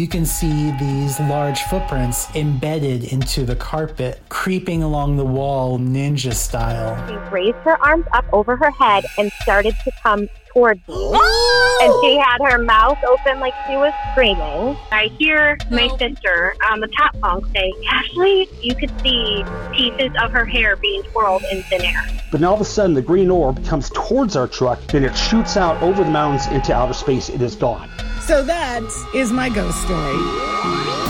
you can see these large footprints embedded into the carpet, creeping along the wall ninja style. She raised her arms up over her head and started to come towards me. And she had her mouth open like she was screaming. I hear my sister on the top bunk say, Ashley, you could see pieces of her hair being twirled in thin air. But now all of a sudden, the green orb comes towards our truck, then it shoots out over the mountains into outer space. It is gone. So that is my ghost story.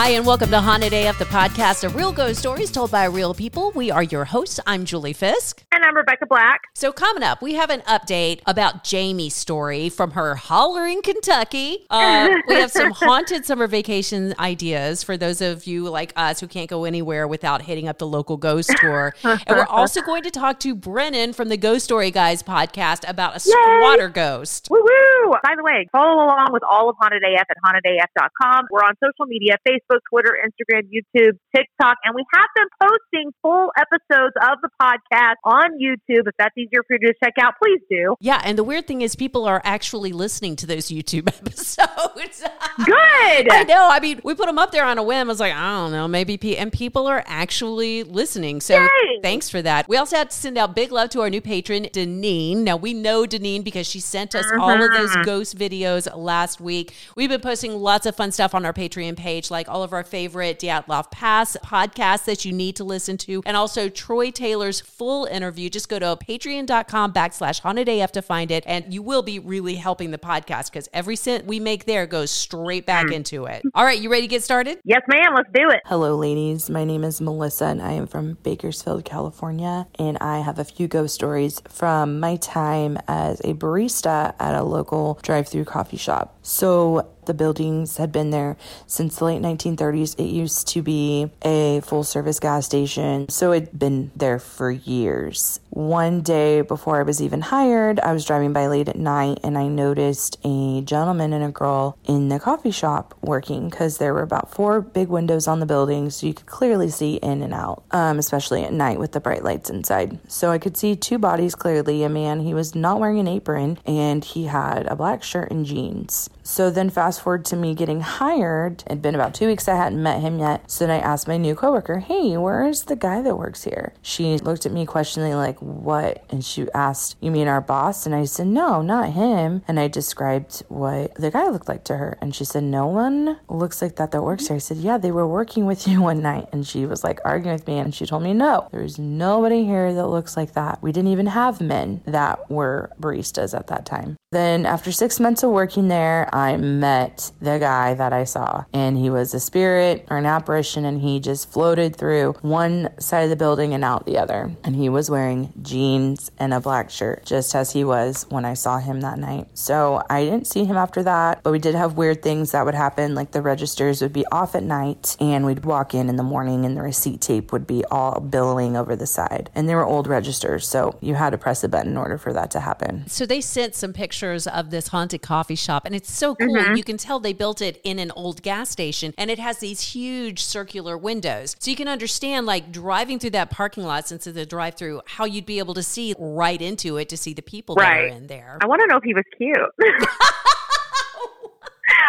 Hi, and welcome to Haunted AF, the podcast of real ghost stories told by real people. We are your hosts. I'm Julie Fisk. And I'm Rebecca Black. So, coming up, we have an update about Jamie's story from her hollering Kentucky. Uh, we have some haunted summer vacation ideas for those of you like us who can't go anywhere without hitting up the local ghost tour. and we're also going to talk to Brennan from the Ghost Story Guys podcast about a squatter ghost. Woo woo! By the way, follow along with all of Haunted AF at hauntedaf.com. We're on social media Facebook, Twitter, Instagram, YouTube, TikTok, and we have been posting full episodes of the podcast on YouTube. If that's easier for you to check out, please do. Yeah, and the weird thing is, people are actually listening to those YouTube episodes. Good. I know. I mean, we put them up there on a whim. I was like, I don't know, maybe, pe- and people are actually listening. So Yay. thanks for that. We also had to send out big love to our new patron, Deneen. Now we know Deneen because she sent us all of those uh-huh. ghost videos last week. We've been posting lots of fun stuff on our Patreon page, like all of our favorite Dyatlov Pass podcasts that you need to listen to, and also Troy Taylor's full interview. Just go to patreon.com backslash haunted AF to find it, and you will be really helping the podcast because every cent we make there goes straight back mm. into it. All right, you ready to get started? Yes, ma'am. Let's do it. Hello, ladies. My name is Melissa, and I am from Bakersfield, California. And I have a few ghost stories from my time as a barista at a local drive through coffee shop. So, the buildings had been there since the late 1930s. It used to be a full service gas station, so it'd been there for years. One day before I was even hired, I was driving by late at night and I noticed a gentleman and a girl in the coffee shop working because there were about four big windows on the building, so you could clearly see in and out, um, especially at night with the bright lights inside. So I could see two bodies clearly. A man, he was not wearing an apron and he had a black shirt and jeans. So then fast forward to me getting hired. It'd been about two weeks I hadn't met him yet. So then I asked my new coworker, Hey, where is the guy that works here? She looked at me questioningly like, What? And she asked, You mean our boss? And I said, No, not him. And I described what the guy looked like to her. And she said, No one looks like that that works here. I said, Yeah, they were working with you one night. And she was like arguing with me. And she told me, No, there's nobody here that looks like that. We didn't even have men that were baristas at that time. Then, after six months of working there, I met the guy that I saw, and he was a spirit or an apparition, and he just floated through one side of the building and out the other. And he was wearing jeans and a black shirt, just as he was when I saw him that night. So, I didn't see him after that, but we did have weird things that would happen, like the registers would be off at night, and we'd walk in in the morning, and the receipt tape would be all billowing over the side. And they were old registers, so you had to press a button in order for that to happen. So they sent some pictures of this haunted coffee shop, and it's so cool. Mm-hmm. You can tell they built it in an old gas station, and it has these huge circular windows. So you can understand, like driving through that parking lot, since it's a drive-through, how you'd be able to see right into it to see the people that are Right. in there. I want to know if he was cute.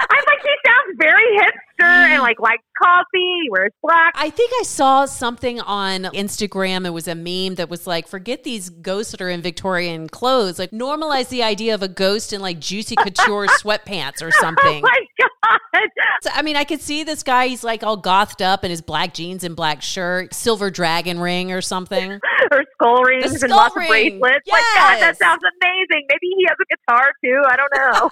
I'm like, he sounds very hipster and like likes coffee, wears black. I think I saw something on Instagram. It was a meme that was like, forget these ghosts that are in Victorian clothes. Like, normalize the idea of a ghost in like juicy couture sweatpants or something. Oh my god! So, I mean, I could see this guy. He's like all gothed up in his black jeans and black shirt, silver dragon ring or something. Or skull rings and skull lots ring. of bracelets. My God, that sounds amazing. Maybe he has a guitar too. I don't know.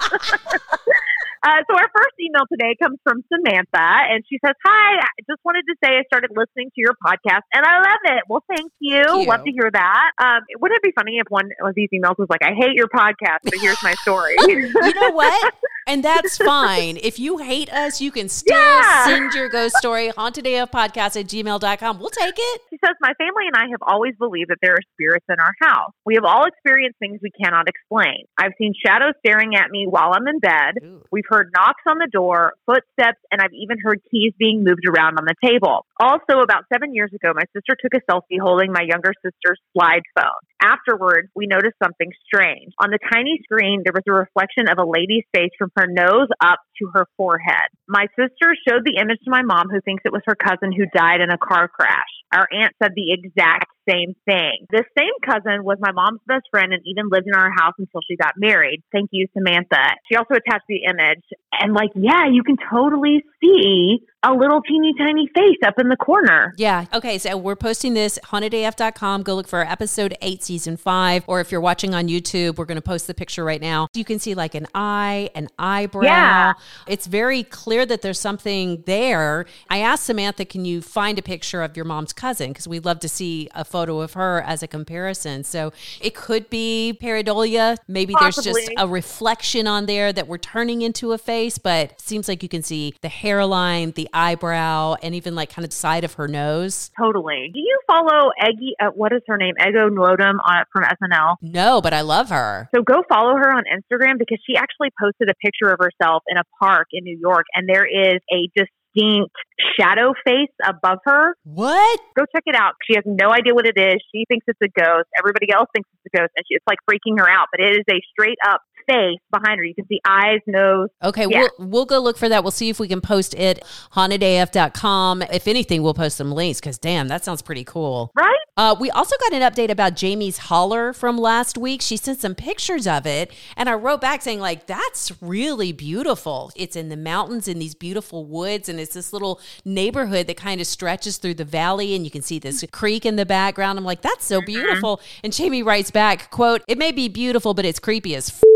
Uh, so our first email today comes from Samantha, and she says, "Hi, I just wanted to say I started listening to your podcast, and I love it. Well, thank you. Thank you. Love to hear that. Um, wouldn't it be funny if one of these emails was like, I hate your podcast, but here's my story." You know what? And that's fine. If you hate us, you can still Yeah. send your ghost story, hauntedafpodcast at gmail.com. We'll take it. She says, My family and I have always believed that there are spirits in our house. We have all experienced things we cannot explain. I've seen shadows staring at me while I'm in bed. Ooh. We've heard knocks on the door, footsteps, and I've even heard keys being moved around on the table. Also, about seven years ago, my sister took a selfie holding my younger sister's slide phone. Afterwards, we noticed something strange. On the tiny screen, there was a reflection of a lady's face from her nose up to her forehead. My sister showed the image to my mom, who thinks it was her cousin who died in a car crash. Our aunt said the exact same thing. This same cousin was my mom's best friend and even lived in our house until she got married. Thank you, Samantha. She also attached the image. And, like, yeah, you can totally see a little teeny tiny face up in the corner. Yeah. Okay. So we're posting this hauntedaf.com. Go look for episode eight, season five. Or if you're watching on YouTube, we're going to post the picture right now. You can see like an eye, an eyebrow. Yeah. It's very clear that there's something there. I asked Samantha, can you find a picture of your mom's cousin? Because we'd love to see a photo of her as a comparison. So it could be pareidolia. Maybe there's just a reflection on there that we're turning into a face, but it seems like you can see the hairline, the eyebrow, and even like kind of the side of her nose. Totally. Do you follow Eggy? Uh, what is her name? Ego Nwodim on, from SNL. No, but I love her. So go follow her on Instagram because she actually posted a picture of herself in a park in New York, and there is a distinct shadow face above her. What? Go check it out. She has no idea what it is. She thinks it's a ghost. Everybody else thinks it's a ghost, and she, it's like freaking her out. But it is a straight up face behind her. You can see eyes, nose. Okay, Yeah. we'll we'll go look for that. We'll see if we can post it hauntedaf.com. If anything, we'll post some links because damn, that sounds pretty cool. Right? Uh, we also got an update about Jamie's holler from last week. She sent some pictures of it, and I wrote back saying, like, that's really beautiful. It's in the mountains in these beautiful woods, and it's this little neighborhood that kind of stretches through the valley, and you can see this creek in the background. I'm like, that's so beautiful. And Jamie writes back, quote, it may be beautiful, but it's creepy as fuck.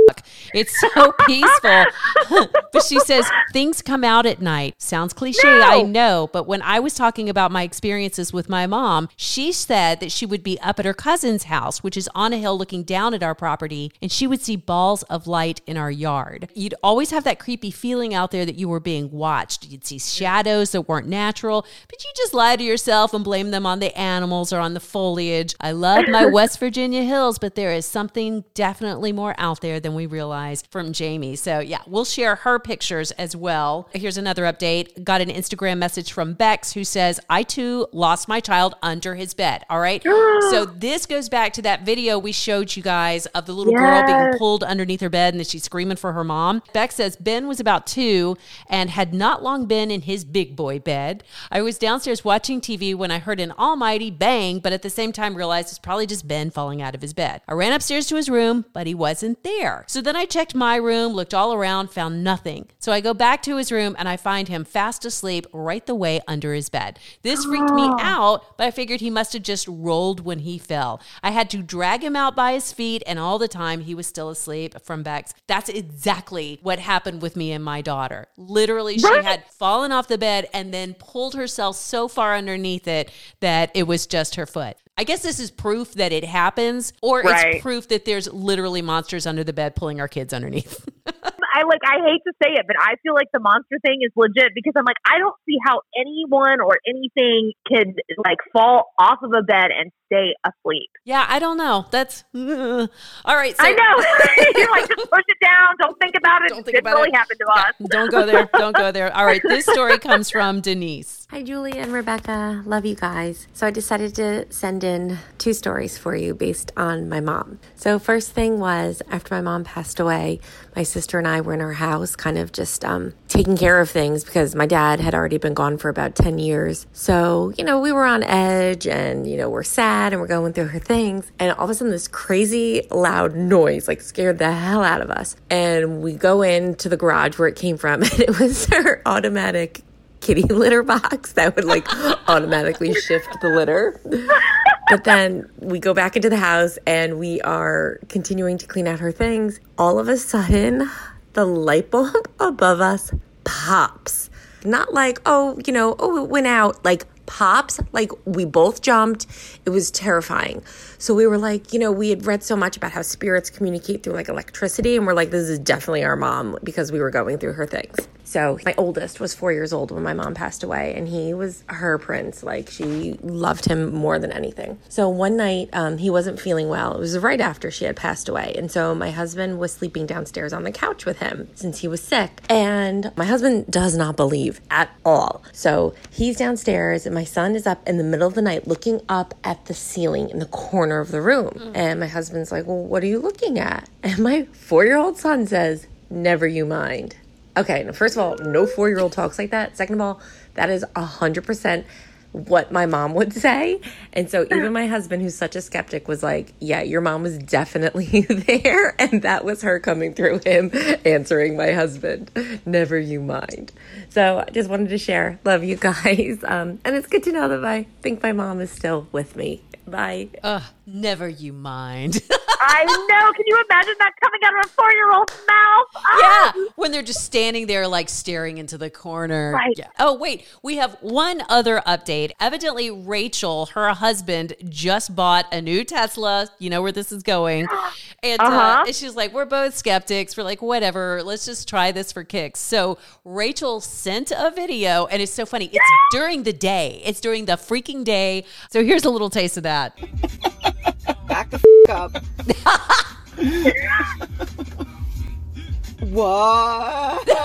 It's so peaceful. but she says, things come out at night. Sounds cliche, I know. But when I was talking about my experiences with my mom, she said that she would be up at her cousin's house, which is on a hill looking down at our property, and she would see balls of light in our yard. You'd always have that creepy feeling out there that you were being watched. You'd see shadows that weren't natural, but you just lie to yourself and blame them on the animals or on the foliage. I love my West Virginia hills, but there is something definitely more out there than we realize from Jamie. So, yeah, we'll share her pictures as well. Here's another update. Got an Instagram message from Bex who says, I too lost my child under his bed. All right. so, this goes back to that video we showed you guys of the little girl being pulled underneath her bed and then she's screaming for her mom. Beck says Ben was about two and had not long been in his big boy bed. I was downstairs watching TV when I heard an almighty bang, but at the same time realized it's probably just Ben falling out of his bed. I ran upstairs to his room, but he wasn't there. So then I checked my room, looked all around, found nothing. So I go back to his room and I find him fast asleep right the way under his bed. This freaked me oh. out, but I figured he must have just rolled when he fell. I had to drag him out by his feet, and all the time he was still asleep from Bex. That's exactly what happened with me and my daughter. Literally, she Right. had fallen off the bed and then pulled herself so far underneath it that it was just her foot. I guess this is proof that it happens, or Right. it's proof that there's literally monsters under the bed pulling our kids underneath. I like I hate to say it, but I feel like the monster thing is legit because I'm like I don't see how anyone or anything could like fall off of a bed and stay asleep. yeah, I don't know. That's all right. So I know. You're like just push it down. Don't think about it. Don't think it about really it. happened to Yeah, us. don't go there. Don't go there. All right. This story comes from Denise. Hi, Julie and Rebecca. Love you guys. So, I decided to send in two stories for you based on my mom. So, first thing was after my mom passed away, my sister and I were in our house, kind of just um, taking care of things because my dad had already been gone for about 10 years. So, you know, we were on edge and, you know, we're sad and we're going through her things. And all of a sudden, this crazy loud noise like scared the hell out of us. And we go into the garage where it came from, and it was her automatic kitty litter box that would like automatically shift the litter. But then we go back into the house and we are continuing to clean out her things. All of a sudden, the light bulb above us pops. Not like, oh, you know, oh, it went out. Like, pops. Like, we both jumped. It was terrifying. So we were like, you know, we had read so much about how spirits communicate through like electricity. And we're like, this is definitely our mom because we were going through her things. So my oldest was four years old when my mom passed away, and he was her prince. Like she loved him more than anything. So one night um, he wasn't feeling well. It was right after she had passed away, and so my husband was sleeping downstairs on the couch with him since he was sick. And my husband does not believe at all. So he's downstairs, and my son is up in the middle of the night looking up at the ceiling in the corner of the room. And my husband's like, "Well, what are you looking at?" And my four-year-old son says, "Never you mind." Okay, first of all, no four year old talks like that. Second of all, that is 100% what my mom would say. And so even my husband, who's such a skeptic, was like, yeah, your mom was definitely there. And that was her coming through him answering my husband. Never you mind. So I just wanted to share. Love you guys. Um, and it's good to know that I think my mom is still with me. Bye. Ugh, never you mind. I know. Can you imagine that coming out of a four year old's mouth? Ah! yeah, when they're just standing there, like staring into the corner. Right. Yeah. Oh, wait, we have one other update. Evidently, Rachel, her husband, just bought a new Tesla. You know where this is going. And, uh Uh-huh. and she's like, We're both skeptics. We're like, Whatever, let's just try this for kicks. So, Rachel sent a video, and it's so funny. It's during the day, it's during the freaking day. So, here's a little taste of that. Back the f- up. what?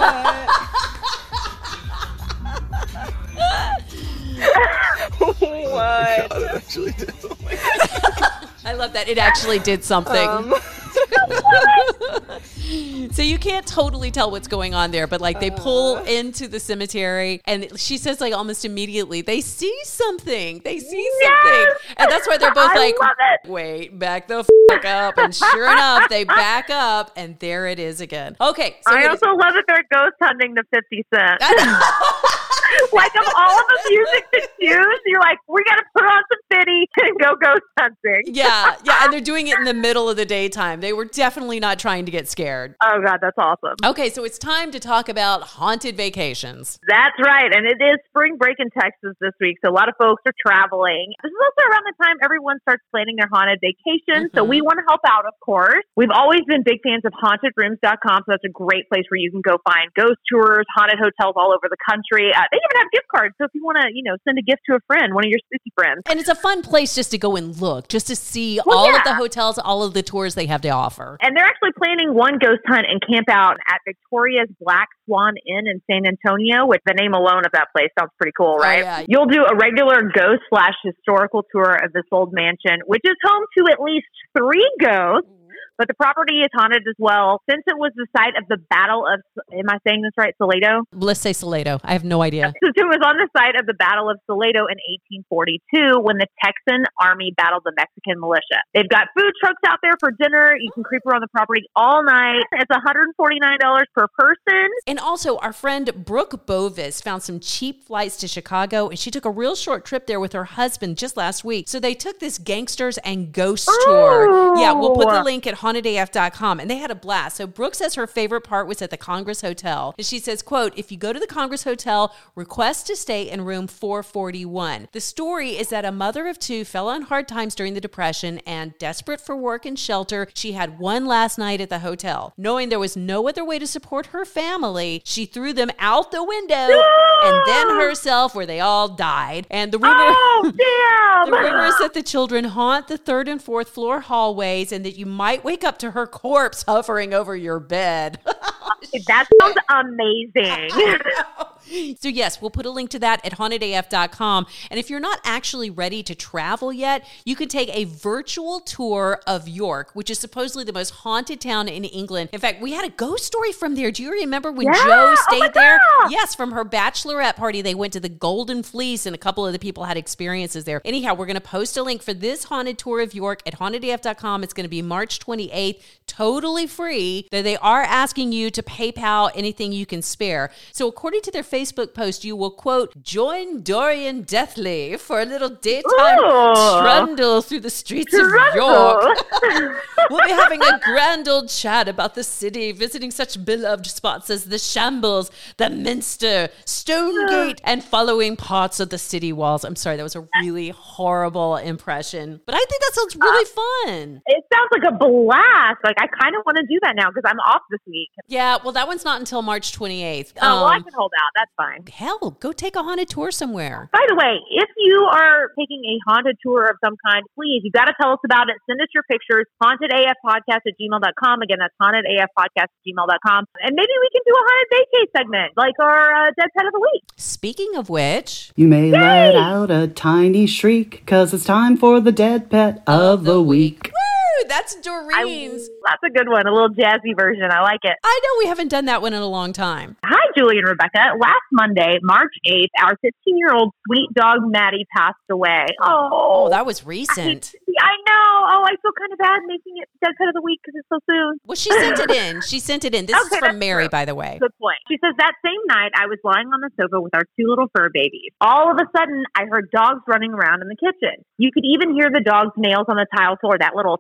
what? I love that. It actually did something. Um, so you can't totally tell what's going on there, but like they pull uh. into the cemetery and she says like almost immediately they see something. They see something. And that's why they're both I like wait, back the fuck up. And sure enough, they back up and there it is again. Okay. So I also love that they're ghost hunting the 50 Cent. Like, of all of the music to choose, you're like, we got to put on some 50 and go ghost hunting. yeah, yeah, and they're doing it in the middle of the daytime. They were definitely not trying to get scared. Oh, God, that's awesome. Okay, so it's time to talk about haunted vacations. That's right. And it is spring break in Texas this week. So a lot of folks are traveling. This is also around the time everyone starts planning their haunted vacation. So Mhm. we want to help out, of course. We've always been big fans of hauntedrooms.com. So that's a great place where you can go find ghost tours, haunted hotels all over the country. Uh, they even have gift cards. So if you want to, you know, send a gift to a friend, one of your spooky friends. And it's a fun place just to go and look, just to see Well, all of the hotels, all of the tours they have to offer. And they're actually planning one ghost hunt and camp out at Victoria's Black Swan Inn in San Antonio, which the name alone of that place sounds pretty cool, oh, right? yeah. You'll do a regular ghost slash historical tour of this old mansion, which is home to at least three ghosts. But the property is haunted as well since it was the site of the Battle of, am I saying this right, Salado? Let's say Salado. I have no idea. Since it was on the site of the Battle of Salado in 1842 when the Texan Army battled the Mexican militia. They've got food trucks out there for dinner. You can creep around the property all night. It's $149 per person. And also, our friend Brooke Bovis found some cheap flights to Chicago, and she took a real short trip there with her husband just last week. So they took this gangsters and ghosts tour. Yeah, we'll put the link at hauntedaf.com, and they had a blast. So Brooke says her favorite part was at the Congress Hotel, and she says, "quote If you go to the Congress Hotel, request to stay in room 441. The story is that a mother of two fell on hard times during the Depression, and desperate for work and shelter, she had one last night at the hotel. Knowing there was no other way to support her family, she threw them out the window and then herself, where they all died. And the rumor. Oh, damn. The rumor is that the children haunt the third and fourth floor hallways and that you might wake up to her corpse hovering over your bed. that sounds amazing. So, yes, we'll put a link to that at hauntedaf.com. And if you're not actually ready to travel yet, you can take a virtual tour of York, which is supposedly the most haunted town in England. In fact, we had a ghost story from there. Do you remember when Yeah. Joe Oh stayed my there? God. Yes, from her bachelorette party, they went to the Golden Fleece, and a couple of the people had experiences there. Anyhow, we're going to post a link for this haunted tour of York at hauntedaf.com. It's going to be March 28th, totally free. Though they are asking you to PayPal anything you can spare. So, according to their Facebook post, you will quote, join Dorian Deathly for a little daytime Ooh. trundle through the streets of Trundle. York. we'll be having a grand old chat about the city, visiting such beloved spots as the Shambles, the Minster, Stonegate, and following parts of the city walls. I'm sorry, that was a really horrible impression, but I think that sounds uh, really fun. It sounds like a blast. Like I kind of want to do that now because I'm off this week. Yeah, well, that one's not until March 28th. Oh, well, I Um, can hold out. That's fine. hell, go take a haunted tour somewhere. By the way, if you are taking a haunted tour of some kind, please, you've got to tell us about it. Send us your pictures, hauntedafpodcast at gmail.com. Again, that's hauntedafpodcast at gmail.com. And maybe we can do a haunted vacay segment, like our uh, Dead Pet of the Week. Speaking of which, You may let out a tiny shriek, cause it's time for the dead pet of the week. Woo, that's I, Doreen's. that's a good one, a little jazzy version. I like it. I know we haven't done that one in a long time. Hi, Julie and Rebecca. Last Monday, March 8th, our 15 year old sweet dog Maddie passed away. Oh, Oh, that was recent. I know. Oh, I feel kind of bad making it Dead Pet of the Week because it's so soon. Well, she sent it in. She sent it in. This Okay, is from Mary, true. by the way. Good point. She says that same night I was lying on the sofa with our two little fur babies. All of a sudden, I heard dogs running around in the kitchen. You could even hear the dog's nails on the tile floor. That little.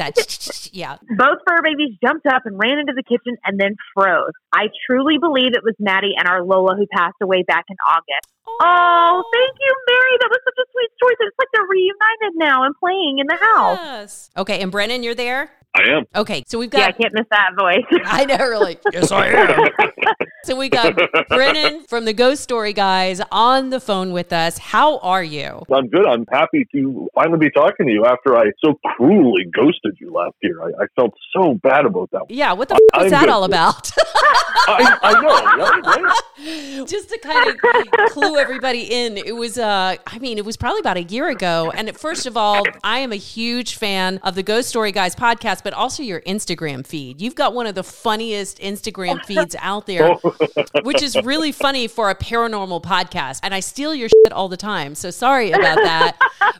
That, yeah. Both fur babies jumped up and ran into the kitchen and then froze. I truly believe it was Maddie and our Lola who passed away back in August. Oh, thank you, Mary. That was such a sweet story. It's like they're reunited now and playing in the house. Okay, and Brennan, you're there? I am. Okay, so we've got. Yeah, I can't miss that voice. I know, really. yes, I am. So we got Brennan from the Ghost Story guys on the phone with us. How are you? I'm good. I'm happy to finally be talking to you after I so cruelly ghosted you last year. I, I felt so bad about that. Yeah, what the f- was I'm that good. all about? I, I know, right? right? Just to kind of clue everybody in, it was, uh, I mean, it was probably about a year ago. And first of all, I am a huge fan of the Ghost Story Guys podcast, but also your Instagram feed. You've got one of the funniest Instagram feeds out there, which is really funny for a paranormal podcast. And I steal your shit all the time. So sorry about that.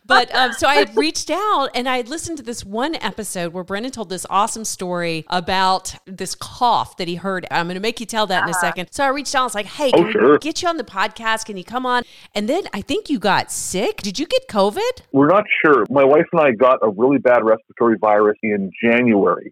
But um, so I had reached out and I had listened to this one episode where Brennan told this awesome story about this cough that he heard. I'm going to make you tell that in a second. So I reached out. I was like, hey, Oh, can sure. we get you on the podcast? Can you come on? And then I think you got sick. Did you get COVID? We're not sure. My wife and I got a really bad respiratory virus in January.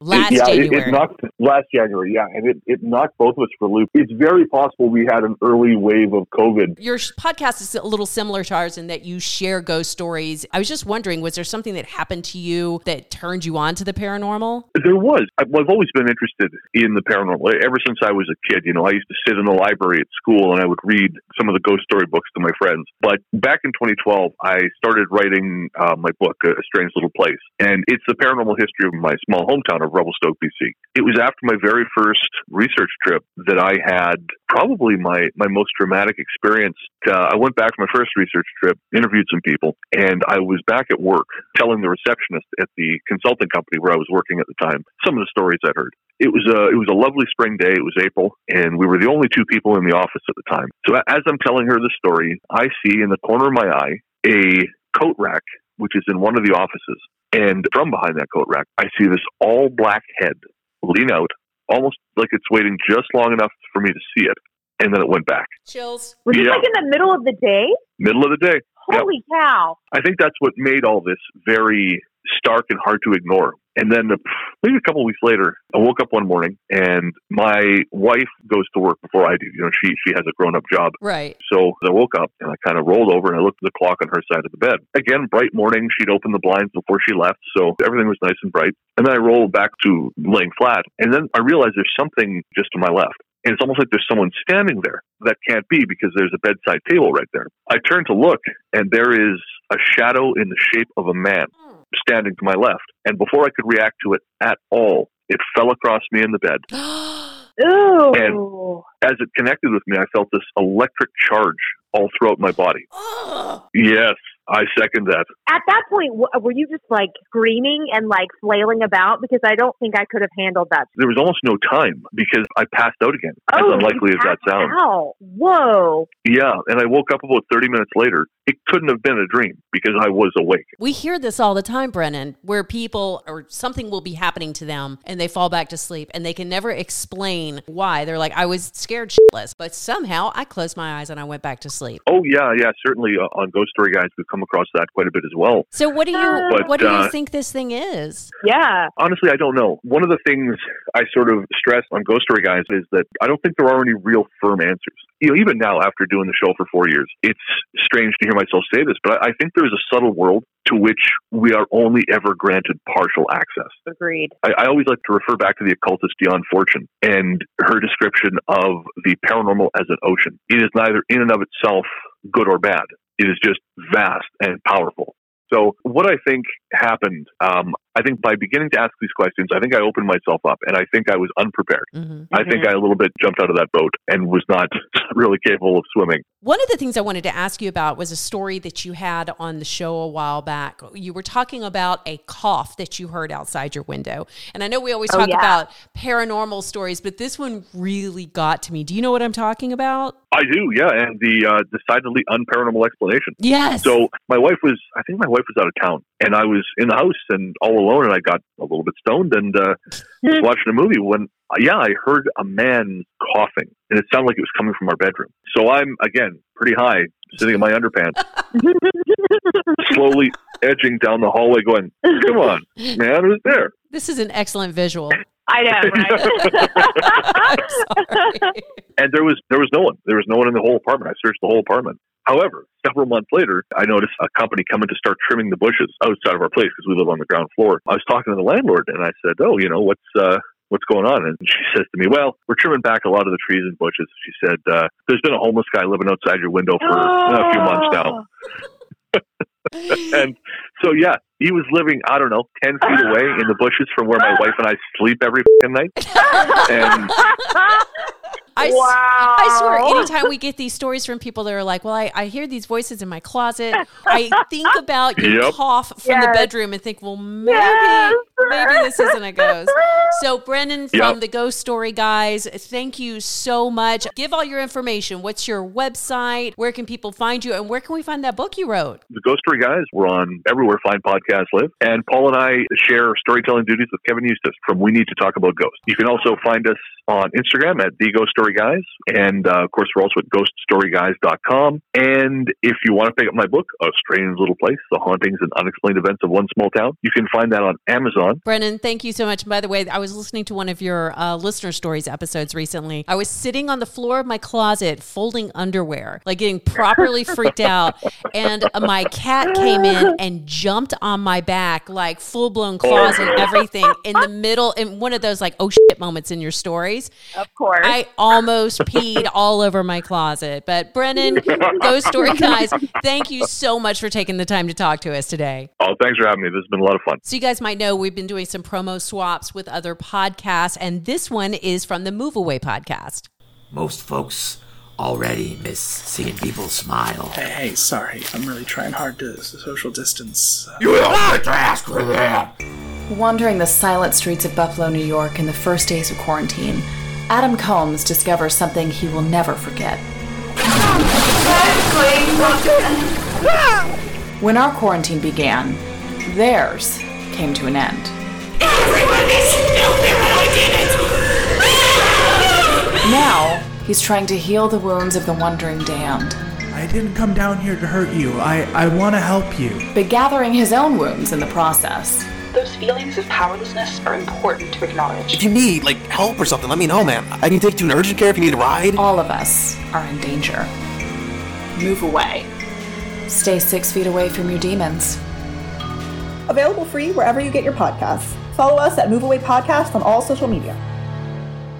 Last It- yeah, It, January. it knocked last January. Yeah, and it, it knocked both of us for a loop. It's very possible we had an early wave of COVID. Your podcast is a little similar to ours in that you share ghost stories. I was just wondering, was there something that happened to you that turned you on to the paranormal? There was. I've always been interested in the paranormal ever since I was a kid. You know, I used to sit in the library at school and I would read some of the ghost story books to my friends. But back in 2012, I started writing uh, my book, A Strange Little Place, and it's the paranormal history of my small hometown of Revelstoke, BC. It was after my very first research trip that I had probably my my most dramatic experience. Uh, I went back for my first research trip, interviewed some people, and I was back at work telling the receptionist at the consulting company where I was working at the time some of the stories I'd heard. It was a it was a lovely spring day. It was April, and we were the only two people in the office at the time. So as I'm telling her the story, I see in the corner of my eye a coat rack which is in one of the offices, and from behind that coat rack, I see this all black head lean out, almost like it's waiting just long enough for me to see it, and then it went back. Chills. Was this Yeah. like in the middle of the day? Middle of the day. Yep. Holy cow. I think that's what made all this very stark and hard to ignore. And then maybe a couple of weeks later, I woke up one morning and my wife goes to work before I do. You know, she she has a grown up job. Right. So I woke up and I kind of rolled over and I looked at the clock on her side of the bed. Again, bright morning. She'd opened the blinds before she left, so everything was nice and bright. And then I rolled back to laying flat, and then I realized there's something just to my left. And it's almost like there's someone standing there. That can't be because there's a bedside table right there. I turn to look, and there is a shadow in the shape of a man oh, standing to my left. And before I could react to it at all, it fell across me in the bed. Ooh. And- As it connected with me, I felt this electric charge all throughout my body. Yes, I second that. At that point, w- were you just like screaming and like flailing about? Because I don't think I could have handled that. There was almost no time because I passed out again, as Oh, unlikely as that sounds. Wow. Whoa. Yeah, and I woke up about 30 minutes later it couldn't have been a dream because I was awake. We hear this all the time, Brennan, where people or something will be happening to them and they fall back to sleep and they can never explain why. They're like, I was scared shitless, but somehow I closed my eyes and I went back to sleep. Oh yeah, yeah, certainly uh, on Ghost Story Guys we've come across that quite a bit as well. So what do you But, what do you uh, think this thing is? Yeah. Honestly, I don't know. One of the things I sort of stress on Ghost Story Guys is that I don't think there are any real firm answers. You know, even now after doing the show for four years, it's strange to hear myself say this, but I I think there's a subtle world to which we are only ever granted partial access. Agreed. I, I always like to refer back to the occultist Dion Fortune and her description of the paranormal as an ocean. It is neither in and of itself good or bad. It is just vast and powerful. So what I think happened, um, I think by beginning to ask these questions, I think I opened myself up, and I think I was unprepared. I think I a little bit jumped out of that boat and was not really capable of swimming. One of the things I wanted to ask you about was a story that you had on the show a while back. You were talking about a cough that you heard outside your window. And I know we always Oh, talk yeah. about paranormal stories, but this one really got to me. Do you know what I'm talking about? I do, yeah, and the uh, decidedly unparanormal explanation. Yes. So my wife was, I think my wife was out of town, and I was in the house and all alone, and I got a little bit stoned and uh, was watching a movie when, yeah, I heard a man coughing, and it sounded like it was coming from our bedroom. So I'm again pretty high, sitting in my underpants, slowly edging down the hallway, going, "Come on, man, who's there?" This is an excellent visual. I know, right? and there was there was no one. There was no one in the whole apartment. I searched the whole apartment. However, several months later, I noticed a company coming to start trimming the bushes outside of our place because we live on the ground floor. I was talking to the landlord, and I said, "Oh, you know what's uh, what's going on?" And she says to me, "Well, we're trimming back a lot of the trees and bushes." She said, uh, "There's been a homeless guy living outside your window for a few months now." and so, yeah, he was living, I don't know, 10 feet away in the bushes from where my wife and I sleep every night. And I, s- Wow. I swear, anytime we get these stories from people that are like, well, I, I hear these voices in my closet, I think about your Yep. cough from the bedroom and think, well, maybe, Yes. maybe this isn't a ghost. So, Brennan from Yep. the Ghost Story Guys, thank you so much. Give all your information. What's your website? Where can people find you? And where can we find that book you wrote? the Ghost Story Guys, we're on everywhere fine podcasts live. And Paul and I share storytelling duties with Kevin Eustace from We Need to Talk About Ghosts. You can also find us on Instagram at The Ghost Story Guys. And uh, of course, we're also at ghoststoryguys.com. And if you want to pick up my book, A Strange Little Place The Hauntings and Unexplained Events of One Small Town, you can find that on Amazon. Brennan, thank you so much. By the way, I was listening to one of your uh, listener stories episodes recently. I was sitting on the floor of my closet folding underwear, like getting properly freaked out. And uh, my cat came in and jumped on my back, like full blown claws and everything in the middle, in one of those like, oh shit moments in your stories. Of course. I almost peed all over my closet. But Brennan, Ghost Story Guys, thank you so much for taking the time to talk to us today. Oh, thanks for having me. This has been a lot of fun. So, you guys might know we've been doing some promo swaps with other podcasts, and this one is from the Move Away podcast. Most folks already miss seeing people smile. Hey, hey, sorry. I'm really trying hard to social distance. You don't have to ask for that. Wandering the silent streets of Buffalo, New York in the first days of quarantine, Adam Combs discovers something he will never forget. When our quarantine began, theirs came to an end. Now, he's trying to heal the wounds of the wandering damned, I didn't come down here to hurt you. I, I want to help you. but gathering his own wounds in the process. Those feelings of powerlessness are important to acknowledge. If you need, like, help or something, let me know, man. I can take you to an urgent care if you need a ride. All of us are in danger. Move away. Stay six feet away from your demons. Available free wherever you get your podcasts. Follow us at Move Away Podcast on all social media.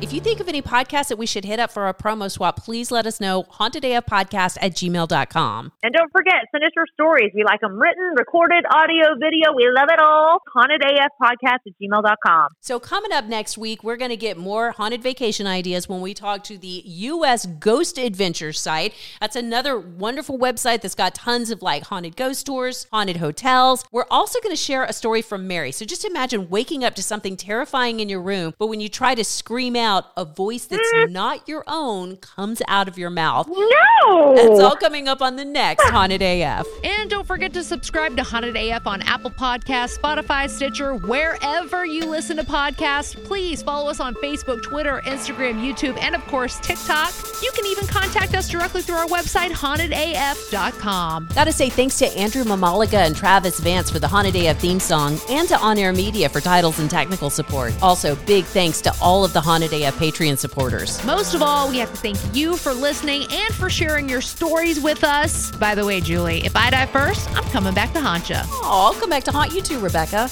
If you think of any podcasts that we should hit up for a promo swap, please let us know. HauntedAFpodcast at gmail.com. And don't forget, send us your stories. We like them written, recorded, audio, video. We love it all. HauntedAFpodcast at gmail.com. So, coming up next week, we're going to get more haunted vacation ideas when we talk to the U.S. Ghost Adventure site. That's another wonderful website that's got tons of like haunted ghost tours, haunted hotels. We're also going to share a story from Mary. So, just imagine waking up to something terrifying in your room, but when you try to scream out, out, a voice that's mm. not your own comes out of your mouth. No! That's all coming up on the next Haunted AF. And don't forget to subscribe to Haunted AF on Apple Podcasts, Spotify, Stitcher, wherever you listen to podcasts. Please follow us on Facebook, Twitter, Instagram, YouTube, and of course, TikTok. You can even contact us directly through our website, hauntedaf.com. Gotta say thanks to Andrew Mamaliga and Travis Vance for the Haunted AF theme song and to On Air Media for titles and technical support. Also, big thanks to all of the Haunted AF Patreon supporters. Most of all, we have to thank you for listening and for sharing your stories with us. By the way, Julie, if I die first, I'm coming back to haunt you. Oh, I'll come back to haunt you too, Rebecca.